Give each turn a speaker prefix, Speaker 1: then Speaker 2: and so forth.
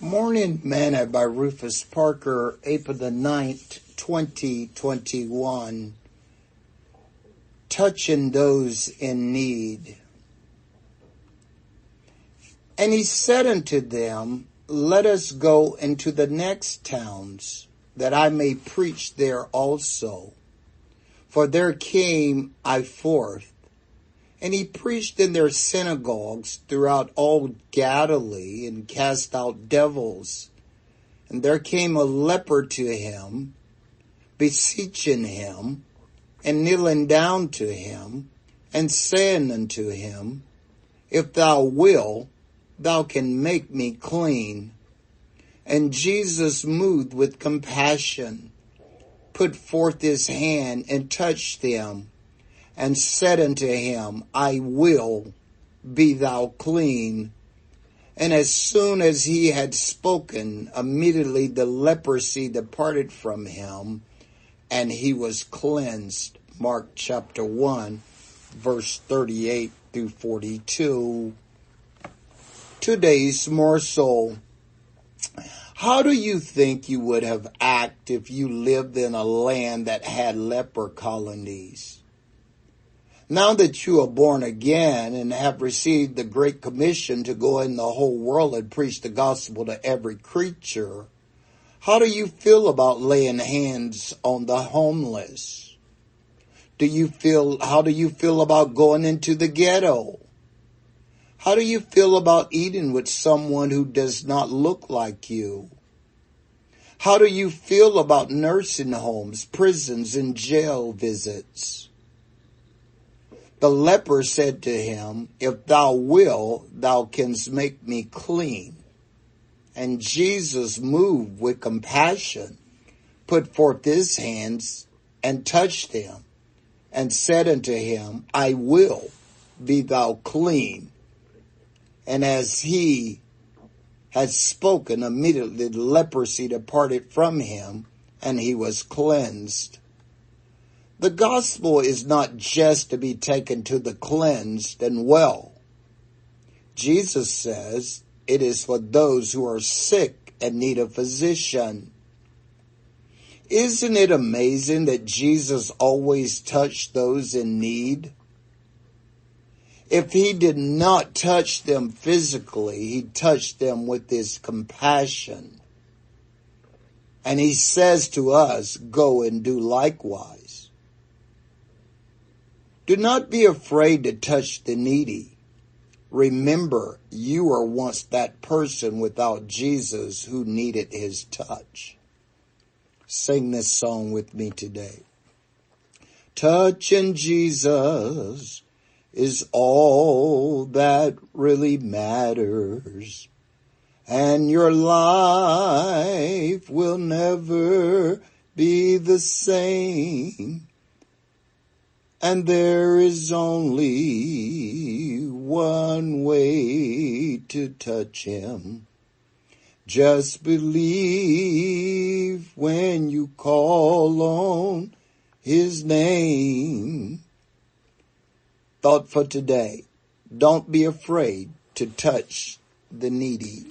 Speaker 1: Morning Manna by Rufus Parker, April the 9th, 2021. Touching those in need. And he said unto them, Let us go into the next towns, that I may preach there also. For there came I forth and he preached in their synagogues throughout all Galilee and cast out devils. And there came a leper to him, beseeching him, and kneeling down to him, and saying unto him, If thou wilt, thou can make me clean. And Jesus, moved with compassion, put forth his hand and touched them and said unto him, I will be thou clean. And as soon as he had spoken, immediately the leprosy departed from him and he was cleansed. Mark chapter 1 verse 38 through 42. Today's more so. How do you think you would have acted if you lived in a land that had leper colonies? Now that you are born again and have received the great commission to go in the whole world and preach the gospel to every creature, how do you feel about laying hands on the homeless? Do you feel, how do you feel about going into the ghetto? How do you feel about eating with someone who does not look like you? How do you feel about nursing homes, prisons, and jail visits? The leper said to him, If thou will, thou canst make me clean. And Jesus, moved with compassion, put forth his hands and touched him, and said unto him, I will be thou clean. And as he had spoken, immediately the leprosy departed from him, and he was cleansed. The gospel is not just to be taken to the cleansed and well. Jesus says it is for those who are sick and need a physician. Isn't it amazing that Jesus always touched those in need? If he did not touch them physically, he touched them with his compassion. And he says to us, go and do likewise. Do not be afraid to touch the needy. Remember, you were once that person without Jesus who needed his touch. Sing this song with me today. Touching Jesus is all that really matters. And your life will never be the same and there is only one way to touch him. Just believe when you call on his name. Thought for today. Don't be afraid to touch the needy.